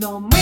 no me